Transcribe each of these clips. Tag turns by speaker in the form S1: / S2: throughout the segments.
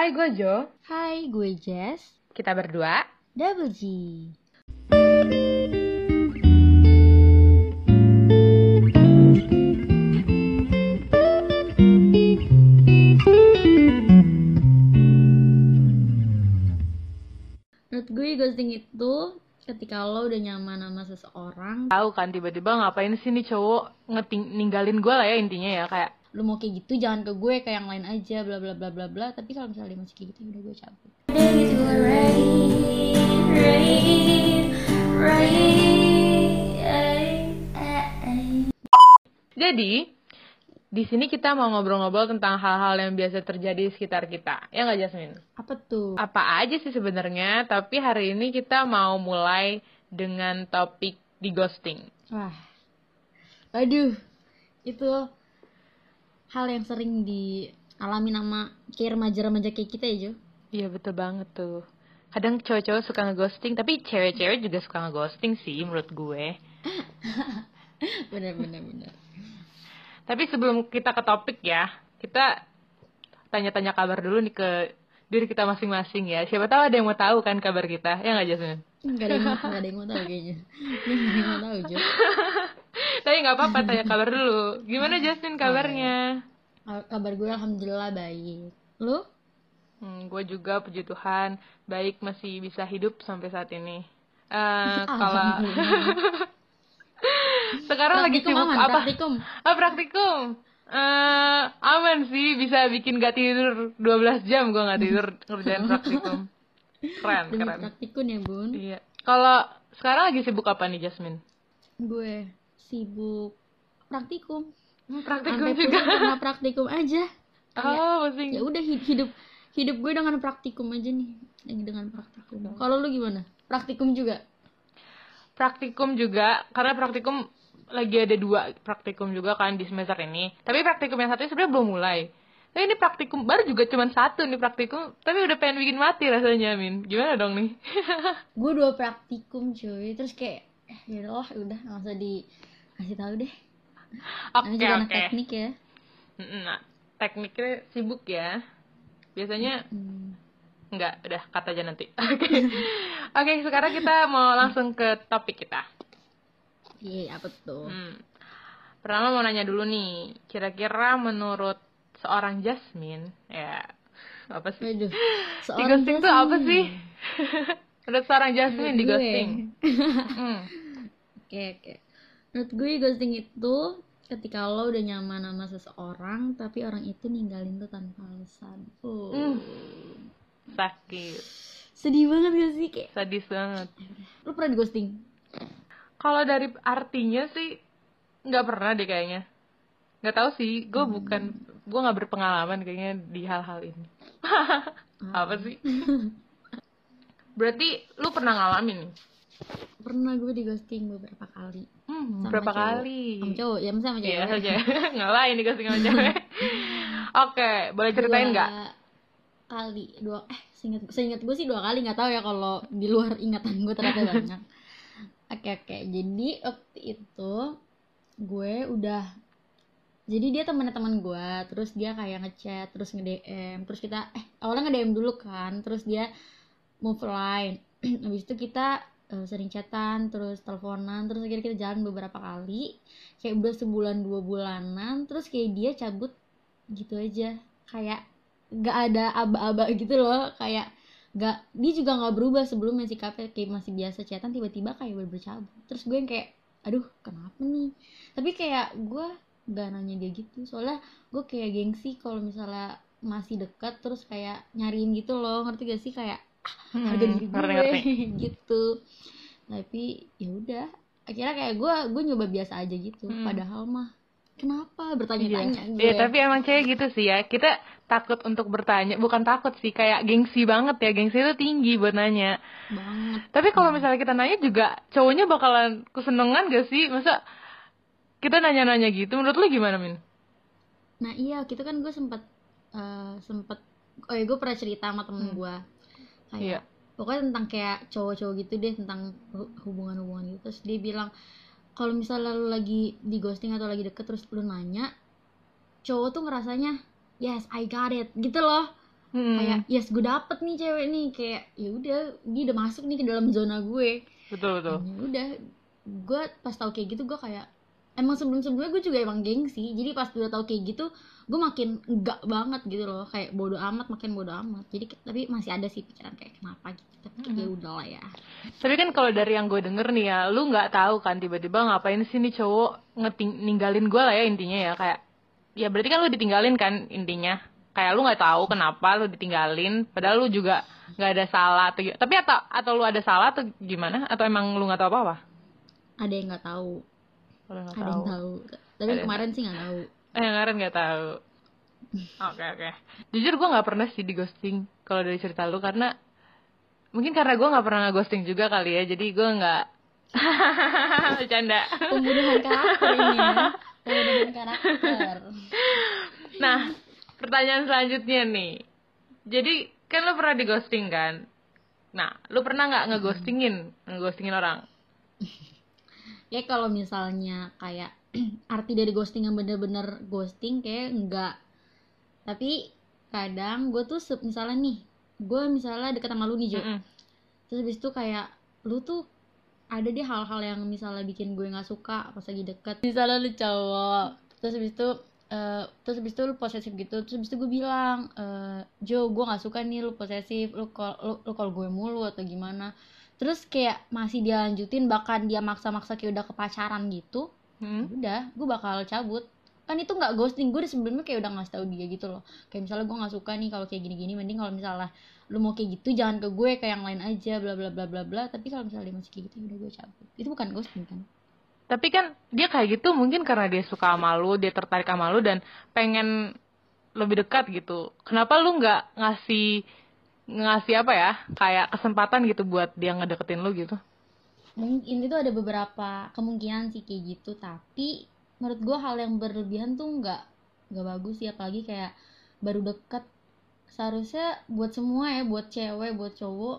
S1: Hai, gue Jo.
S2: Hai, gue Jess.
S1: Kita berdua.
S2: Double G. Menurut gue ghosting itu ketika lo udah nyaman sama seseorang,
S1: Tahu kan tiba-tiba ngapain sih nih cowok ngeting ninggalin gue lah ya intinya ya kayak
S2: lu mau kayak gitu jangan ke gue kayak yang lain aja bla bla bla bla bla. Tapi kalau misalnya dia masih kayak gitu udah gue cabut.
S1: Jadi di sini kita mau ngobrol-ngobrol tentang hal-hal yang biasa terjadi di sekitar kita. Ya nggak Jasmine?
S2: Apa tuh?
S1: Apa aja sih sebenarnya, tapi hari ini kita mau mulai dengan topik di ghosting.
S2: Wah, aduh, itu hal yang sering dialami nama kayak remaja-remaja kayak kita ya Jo.
S1: Iya betul banget tuh. Kadang cowok-cowok suka ngeghosting, tapi cewek-cewek juga suka ngeghosting sih menurut gue.
S2: bener bener bener.
S1: Tapi sebelum kita ke topik ya, kita tanya-tanya kabar dulu nih ke diri kita masing-masing ya. Siapa tahu ada yang mau tahu kan kabar kita, ya nggak Jasmine?
S2: Nggak ada yang nggak ada yang mau tahu kayaknya. Nggak ada yang mau tahu Jo.
S1: Tapi nggak apa-apa, tanya kabar dulu. Gimana Jasmine kabarnya?
S2: Kabar gue alhamdulillah baik. Lu?
S1: Hmm, gue juga puji Tuhan baik masih bisa hidup sampai saat ini. Eh, kalau sekarang lagi sibuk
S2: aman,
S1: apa?
S2: Praktikum.
S1: Oh praktikum. Eh aman sih bisa bikin gak tidur 12 jam gue gak tidur ngerjain praktikum. Keren
S2: Demi
S1: keren.
S2: praktikum ya bun.
S1: Iya. Kalau sekarang lagi sibuk apa nih Jasmine?
S2: Gue sibuk praktikum.
S1: Hmm, praktikum
S2: Sampai
S1: juga.
S2: karena praktikum aja.
S1: Oh pusing.
S2: ya udah hi- hidup hidup gue dengan praktikum aja nih lagi dengan praktikum kalau lu gimana praktikum juga
S1: Praktikum juga karena praktikum lagi ada dua praktikum juga kan di semester ini. Tapi praktikum yang satu sebenarnya belum mulai. Tapi ini praktikum baru juga cuma satu nih praktikum, tapi udah pengen bikin mati rasanya Min. Gimana dong nih?
S2: gue dua praktikum cuy terus kayak eh, ya udah udah nggak usah dikasih tahu deh
S1: Oke
S2: anak
S1: oke.
S2: teknik ya
S1: Nah, tekniknya sibuk ya. Biasanya
S2: Hmm.
S1: enggak, udah kata aja nanti. Oke. Oke, sekarang kita mau langsung ke topik kita.
S2: iya apa tuh
S1: Hmm. Pertama mau nanya dulu nih, kira-kira menurut seorang Jasmine, ya apa sih?
S2: aduh
S1: Di ghosting tuh apa sih? menurut seorang Jasmine di
S2: Gue.
S1: ghosting. Hmm.
S2: oke oke menurut gue ghosting itu ketika lo udah nyaman sama seseorang tapi orang itu ninggalin tuh tanpa alasan oh
S1: Hmm. Sakit,
S2: sedih banget gak sih kayak
S1: sadis banget.
S2: lo pernah di ghosting
S1: Kalau dari artinya sih nggak pernah deh kayaknya. Nggak tahu sih, gue bukan, gue nggak berpengalaman kayaknya di hal-hal ini. Apa sih? Berarti lu pernah ngalamin nih?
S2: pernah gue di ghosting beberapa kali
S1: Hmm,
S2: Sama
S1: berapa
S2: cowok.
S1: kali?
S2: sama cowok ya sama cewek
S1: Iya saja, ngalahin nih sama cewek. Oke, boleh ceritain nggak?
S2: kali dua eh seingat seingat gue sih dua kali nggak tahu ya kalau di luar ingatan gue ternyata banyak oke oke jadi waktu itu gue udah jadi dia temannya teman gue terus dia kayak ngechat terus nge DM terus kita eh awalnya nge DM dulu kan terus dia move line habis itu kita eh, sering chatan terus teleponan terus akhirnya kita jalan beberapa kali. Kayak udah sebulan dua bulanan terus kayak dia cabut gitu aja. Kayak gak ada aba-aba gitu loh. Kayak gak dia juga nggak berubah sebelumnya sikapnya. Kayak masih biasa chatan tiba-tiba kayak bener cabut terus gue yang kayak aduh kenapa nih? Tapi kayak gue gak nanya dia gitu. Soalnya gue kayak gengsi kalau misalnya masih dekat terus kayak nyariin gitu loh. Ngerti gak sih? Kayak
S1: Hmm,
S2: harga diri gue
S1: ngerti,
S2: gitu tapi ya udah akhirnya kayak gue gue nyoba biasa aja gitu
S1: Hmm.
S2: padahal mah kenapa bertanya-tanya gue
S1: Iya, tapi emang cewek gitu sih ya. Kita takut untuk bertanya, bukan takut sih, kayak gengsi banget ya. Gengsi itu tinggi buat nanya.
S2: banget
S1: Tapi kalau misalnya kita nanya juga, cowoknya bakalan kesenengan gak sih? Masa kita nanya-nanya gitu? Menurut lu gimana, Min?
S2: Nah iya, kita kan gue sempat eh sempat oh ya gue pernah cerita sama temen
S1: Hmm.
S2: gue kayak
S1: Iya.
S2: pokoknya tentang kayak cowok-cowok gitu deh tentang hu- hubungan-hubungan gitu. Terus dia bilang kalau misalnya lu lagi di ghosting atau lagi deket terus lu nanya cowok tuh ngerasanya yes I got it gitu loh.
S1: Hmm,
S2: kayak yes gue dapet nih cewek nih kayak ya udah dia udah masuk nih ke dalam zona gue.
S1: Betul betul.
S2: Ya udah gue pas tahu kayak gitu gue kayak emang sebelum sebelumnya gue juga emang gengsi. Jadi pas udah tahu kayak gitu gue makin enggak banget gitu loh. Kayak bodoh amat makin bodoh amat. Jadi tapi masih ada sih pikiran kayak kenapa gitu. Tapi ya
S1: Mhm.
S2: udah lah ya.
S1: Tapi kan kalau dari yang gue denger nih ya, lu nggak tahu kan tiba-tiba ngapain sih nih cowok ngeting ninggalin gue lah ya intinya ya. Kayak ya berarti kan lu ditinggalin kan intinya. Kayak lu nggak tahu kenapa lu ditinggalin padahal lu juga nggak ada salah atau tapi atau atau lu ada salah atau gimana? Atau emang lu nggak tahu apa apa
S2: ada yang nggak tahu
S1: Lu nggak
S2: ada yang tahu. Tapi
S1: Ada. yang
S2: kemarin sih nggak tahu.
S1: Eh yang kemarin nggak tahu. Oke oke. Jujur gue nggak pernah sih di ghosting kalau dari cerita lu karena mungkin karena gue nggak pernah ghosting juga kali ya jadi gue nggak bercanda.
S2: Pembunuhan karakter ini ya. Pembunuhan karakter.
S1: Nah, pertanyaan selanjutnya nih. Jadi, kan lu pernah di ghosting kan? Nah, lu pernah nggak ngeghostingin, ngeghostingin orang?
S2: Ya kalau misalnya kayak arti dari ghosting yang bener-bener ghosting kayak enggak. Tapi kadang gue tuh misalnya nih gue misalnya deket sama lu nih Jo.
S1: Mm-mm.
S2: terus habis itu kayak lu tuh ada deh hal-hal yang misalnya bikin gue nggak suka pas lagi deket. Misalnya lu cowok terus habis itu eh, terus habis itu lu posesif gitu terus habis itu gue bilang eh, Jo gue nggak suka nih lu posesif lu call lu, lu call gue mulu atau gimana terus kayak masih dia lanjutin bahkan dia maksa-maksa kayak udah kepacaran gitu
S1: Hmm?
S2: udah gue bakal cabut. Kan itu nggak ghosting gue sebelumnya kayak udah ngasih tau dia gitu loh. Kayak misalnya gue nggak suka nih kalau kayak gini-gini mending kalau misalnya lu mau kayak gitu jangan ke gue kayak yang lain aja bla bla bla bla bla. Tapi kalau misalnya dia masih kayak gitu ya udah gue cabut. Itu bukan ghosting kan?
S1: Tapi kan dia kayak gitu mungkin karena dia suka sama lu, dia tertarik sama lu dan pengen lebih dekat gitu. Kenapa lu nggak ngasih ngasih apa ya kayak kesempatan gitu buat dia ngedeketin lu gitu?
S2: mungkin itu ada beberapa kemungkinan sih kayak gitu tapi menurut gue hal yang berlebihan tuh nggak nggak bagus sih apalagi kayak baru deket seharusnya buat semua ya buat cewek buat cowok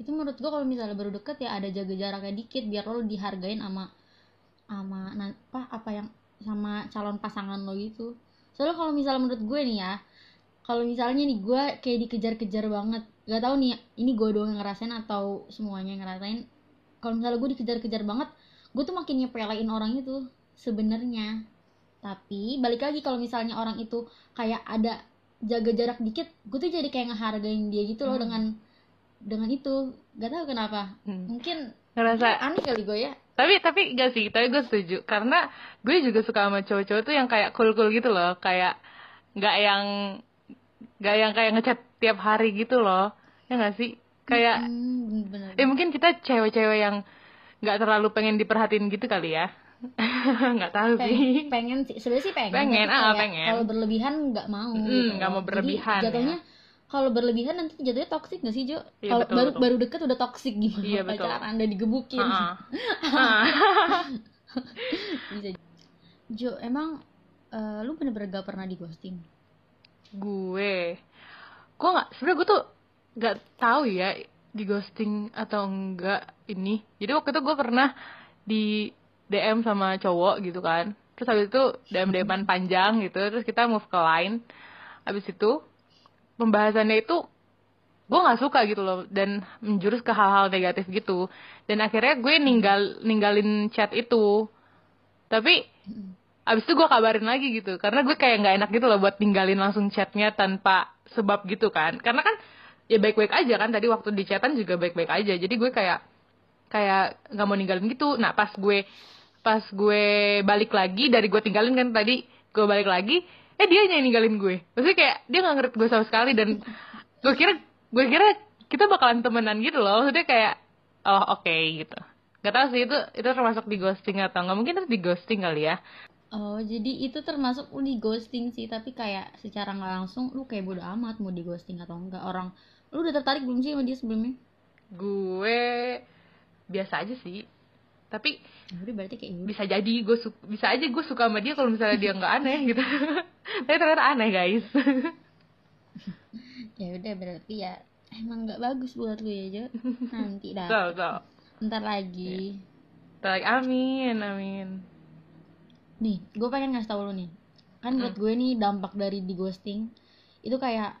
S2: itu menurut gue kalau misalnya baru deket ya ada jaga jaraknya dikit biar lo dihargain sama sama apa apa yang sama calon pasangan lo gitu soalnya kalau misalnya menurut gue nih ya kalau misalnya nih gue kayak dikejar-kejar banget. Gak tahu nih ini gue doang yang ngerasain atau semuanya yang ngerasain? Kalau misalnya gue dikejar-kejar banget gue tuh makin nyepelein orang itu sebenarnya. Tapi balik lagi kalau misalnya orang itu kayak ada jaga jarak dikit gue tuh jadi kayak ngehargain dia gitu loh
S1: Hmm.
S2: dengan dengan itu. Gak tahu kenapa.
S1: Hmm.
S2: mungkin
S1: Ngerasa
S2: aneh kali gue ya.
S1: Tapi tapi gak sih tapi gue setuju. Karena gue juga suka sama cowok-cowok tuh yang kayak cool cool gitu loh. Kayak nggak yang nggak yang kayak ngechat tiap hari gitu loh. Ya gak sih? Kayak
S2: Hmm, bener
S1: eh mungkin kita cewek-cewek yang nggak terlalu pengen diperhatiin gitu kali ya. Nggak tahu sih.
S2: pengen, pengen sih. Sebenarnya sih pengen
S1: Pengen, ah, pengen.
S2: kalau berlebihan nggak mau
S1: Mm,
S2: gitu.
S1: nggak
S2: loh.
S1: mau berlebihan,
S2: Jadi, jatuhnya kalau berlebihan nanti jatuhnya toksik gak sih Jo?
S1: Iya,
S2: kalau baru
S1: betul.
S2: baru deket udah toksik gimana
S1: Iya, betul.
S2: pacaran udah digebukin?
S1: Ah, ah.
S2: bisa. Jo emang eh, lu bener-bener gak pernah di ghosting?
S1: Gue gue nggak sebenarnya gue tuh nggak tahu ya di ghosting atau enggak ini. Jadi waktu itu gue pernah di DM sama cowok gitu kan. Terus habis itu DM DM panjang gitu terus kita move ke line. Habis itu pembahasannya itu gue nggak suka gitu loh dan menjurus ke hal-hal negatif gitu. Dan akhirnya gue ninggal ninggalin chat itu. Tapi abis itu gue kabarin lagi gitu. Karena gue kayak nggak enak gitu loh buat ninggalin langsung chatnya tanpa sebab gitu kan. Karena kan ya baik-baik aja kan. Tadi waktu di chatan juga baik-baik aja. Jadi gue kayak kayak nggak mau ninggalin gitu. Nah pas gue pas gue balik lagi dari gue tinggalin kan tadi gue balik lagi eh dia yang ninggalin gue maksudnya kayak dia nggak ngerti gue sama sekali. Dan gue kira gue kira kita bakalan temenan gitu loh. Maksudnya kayak oh oke gitu. Gak tau sih itu itu termasuk di ghosting atau nggak. Mungkin itu di ghosting kali ya
S2: oh jadi itu termasuk lu di ghosting sih tapi kayak secara nggak langsung lu kayak bodo amat mau di ghosting atau enggak orang lu udah tertarik belum sih sama dia sebelumnya?
S1: Gue biasa aja sih. Tapi
S2: Ya udah berarti kayak gitu.
S1: bisa jadi gue su- bisa aja gue suka sama dia kalau misalnya dia nggak aneh gitu. Tapi ternyata aneh guys.
S2: Ya udah berarti ya emang nggak bagus buat lu ya Jo. Nanti dah
S1: so so
S2: ntar lagi.
S1: Amin amin
S2: nih gue pengen ngasih tau lu nih kan menurut gue nih dampak dari di ghosting itu kayak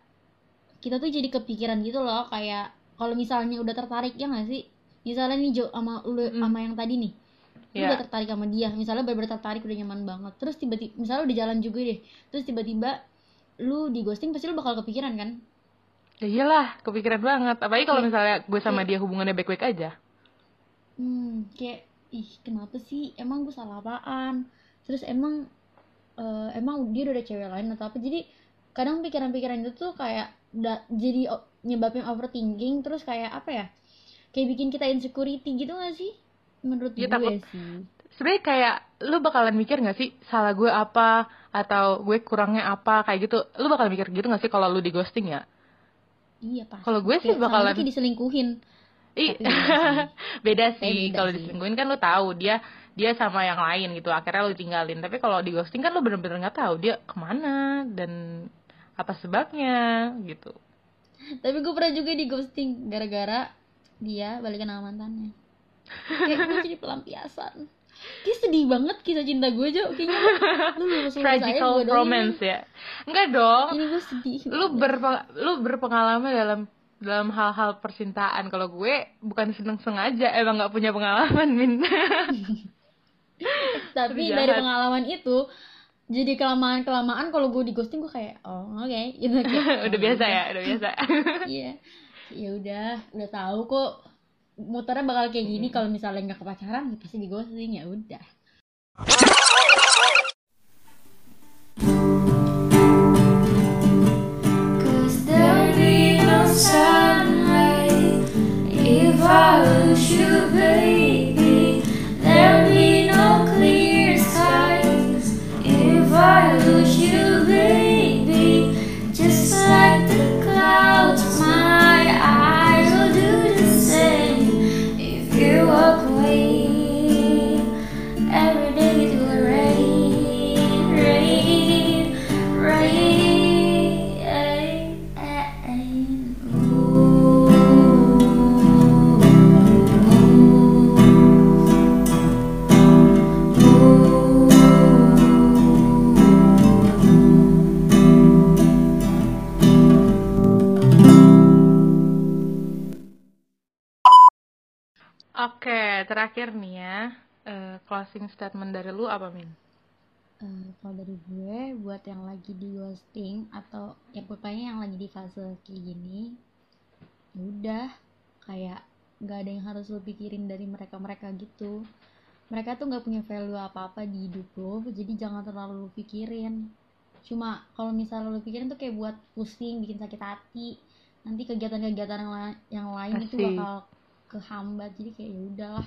S2: kita tuh jadi kepikiran gitu loh kayak kalau misalnya udah tertarik ya nggak sih misalnya nih Jo sama lu
S1: Mm.
S2: sama yang tadi nih lu
S1: Iya.
S2: udah tertarik sama dia misalnya bener-bener tertarik udah nyaman banget terus tiba-tiba misalnya udah jalan juga deh terus tiba-tiba lu di ghosting pasti lu bakal kepikiran kan
S1: Ya iyalah, kepikiran banget. Apalagi kalau misalnya gue sama
S2: kayak-
S1: dia hubungannya baik-baik aja.
S2: hmm kayak ih kenapa sih emang gue salah apaan terus emang eh, emang dia udah ada cewek lain atau apa jadi kadang pikiran-pikiran itu tuh kayak udah jadi o- nyebabin overthinking terus kayak apa ya kayak bikin kita insecurity gitu gak sih menurut
S1: Iya,
S2: gue
S1: takut.
S2: sih
S1: Sebenarnya kayak lu bakalan mikir gak sih salah gue apa atau gue kurangnya apa kayak gitu. Lu bakal mikir gitu gak sih kalau lu di ghosting ya?
S2: iya pasti
S1: Kalau gue sih
S2: Kayak
S1: bakalan-
S2: diselingkuhin
S1: Ih,
S2: Tapi beda sih.
S1: sih. Kalau diselingkuhin kan lu tahu dia dia sama yang lain gitu. Akhirnya lu tinggalin. Tapi kalau di ghosting kan lu bener-bener nggak tahu dia ke mana dan apa sebabnya gitu.
S2: tapi gue pernah juga di ghosting gara-gara dia balikan sama mantannya kayak gue jadi pelampiasan dia sedih banget kisah cinta gue aja kayaknya lu lulus lulus aja
S1: Tragical
S2: gue
S1: romance ya. Enggak dong.
S2: ini gue sedih
S1: lu berpe- lu berpengalaman dalam dalam hal-hal percintaan kalau gue bukan seneng sengaja emang nggak punya pengalaman min
S2: tapi
S1: Jahat.
S2: dari pengalaman itu jadi kelamaan kelamaan kalau gue di ghosting gue kayak oh oke gitu kayak,
S1: udah
S2: oh,
S1: biasa ya udah biasa.
S2: Iya. Ya udah udah tahu kok muternya bakal kayak gini kalau misalnya nggak kepacaran ya pasti di ghosting ya udah
S1: terakhir nih ya eh, closing statement dari lu apa min?
S2: Eh, kalau dari gue buat yang lagi di ghosting atau ya pokoknya yang lagi di fase kayak gini ya udah kayak nggak ada yang harus lo pikirin dari mereka mereka gitu. Mereka tuh nggak punya value apa apa di hidup lo jadi jangan terlalu lo pikirin. Cuma kalau misalnya lo pikirin tuh kayak buat pusing bikin sakit hati. Nanti kegiatan-kegiatan yang, la- yang lain itu
S1: Asik.
S2: bakal kehambat jadi kayak ya udahlah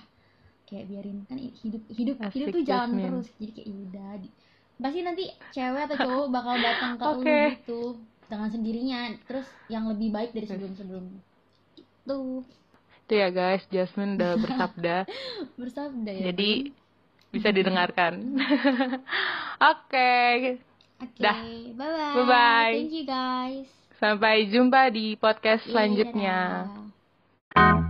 S2: kayak biarin kan hidup hidup hidup
S1: Asik,
S2: tuh jalan
S1: Jasmine.
S2: terus jadi kayak ya udah di- pasti nanti cewek atau cowok bakal datang ke lu
S1: Oke.
S2: gitu dengan sendirinya terus yang lebih baik dari sebelum sebelum itu
S1: itu ya guys Jasmine udah bersabda
S2: bersabda ya
S1: jadi bisa didengarkan oke
S2: oke
S1: dah.
S2: bye bye
S1: Bye-bye.
S2: thank you guys
S1: sampai jumpa di podcast
S2: Yeay,
S1: selanjutnya
S2: dadah.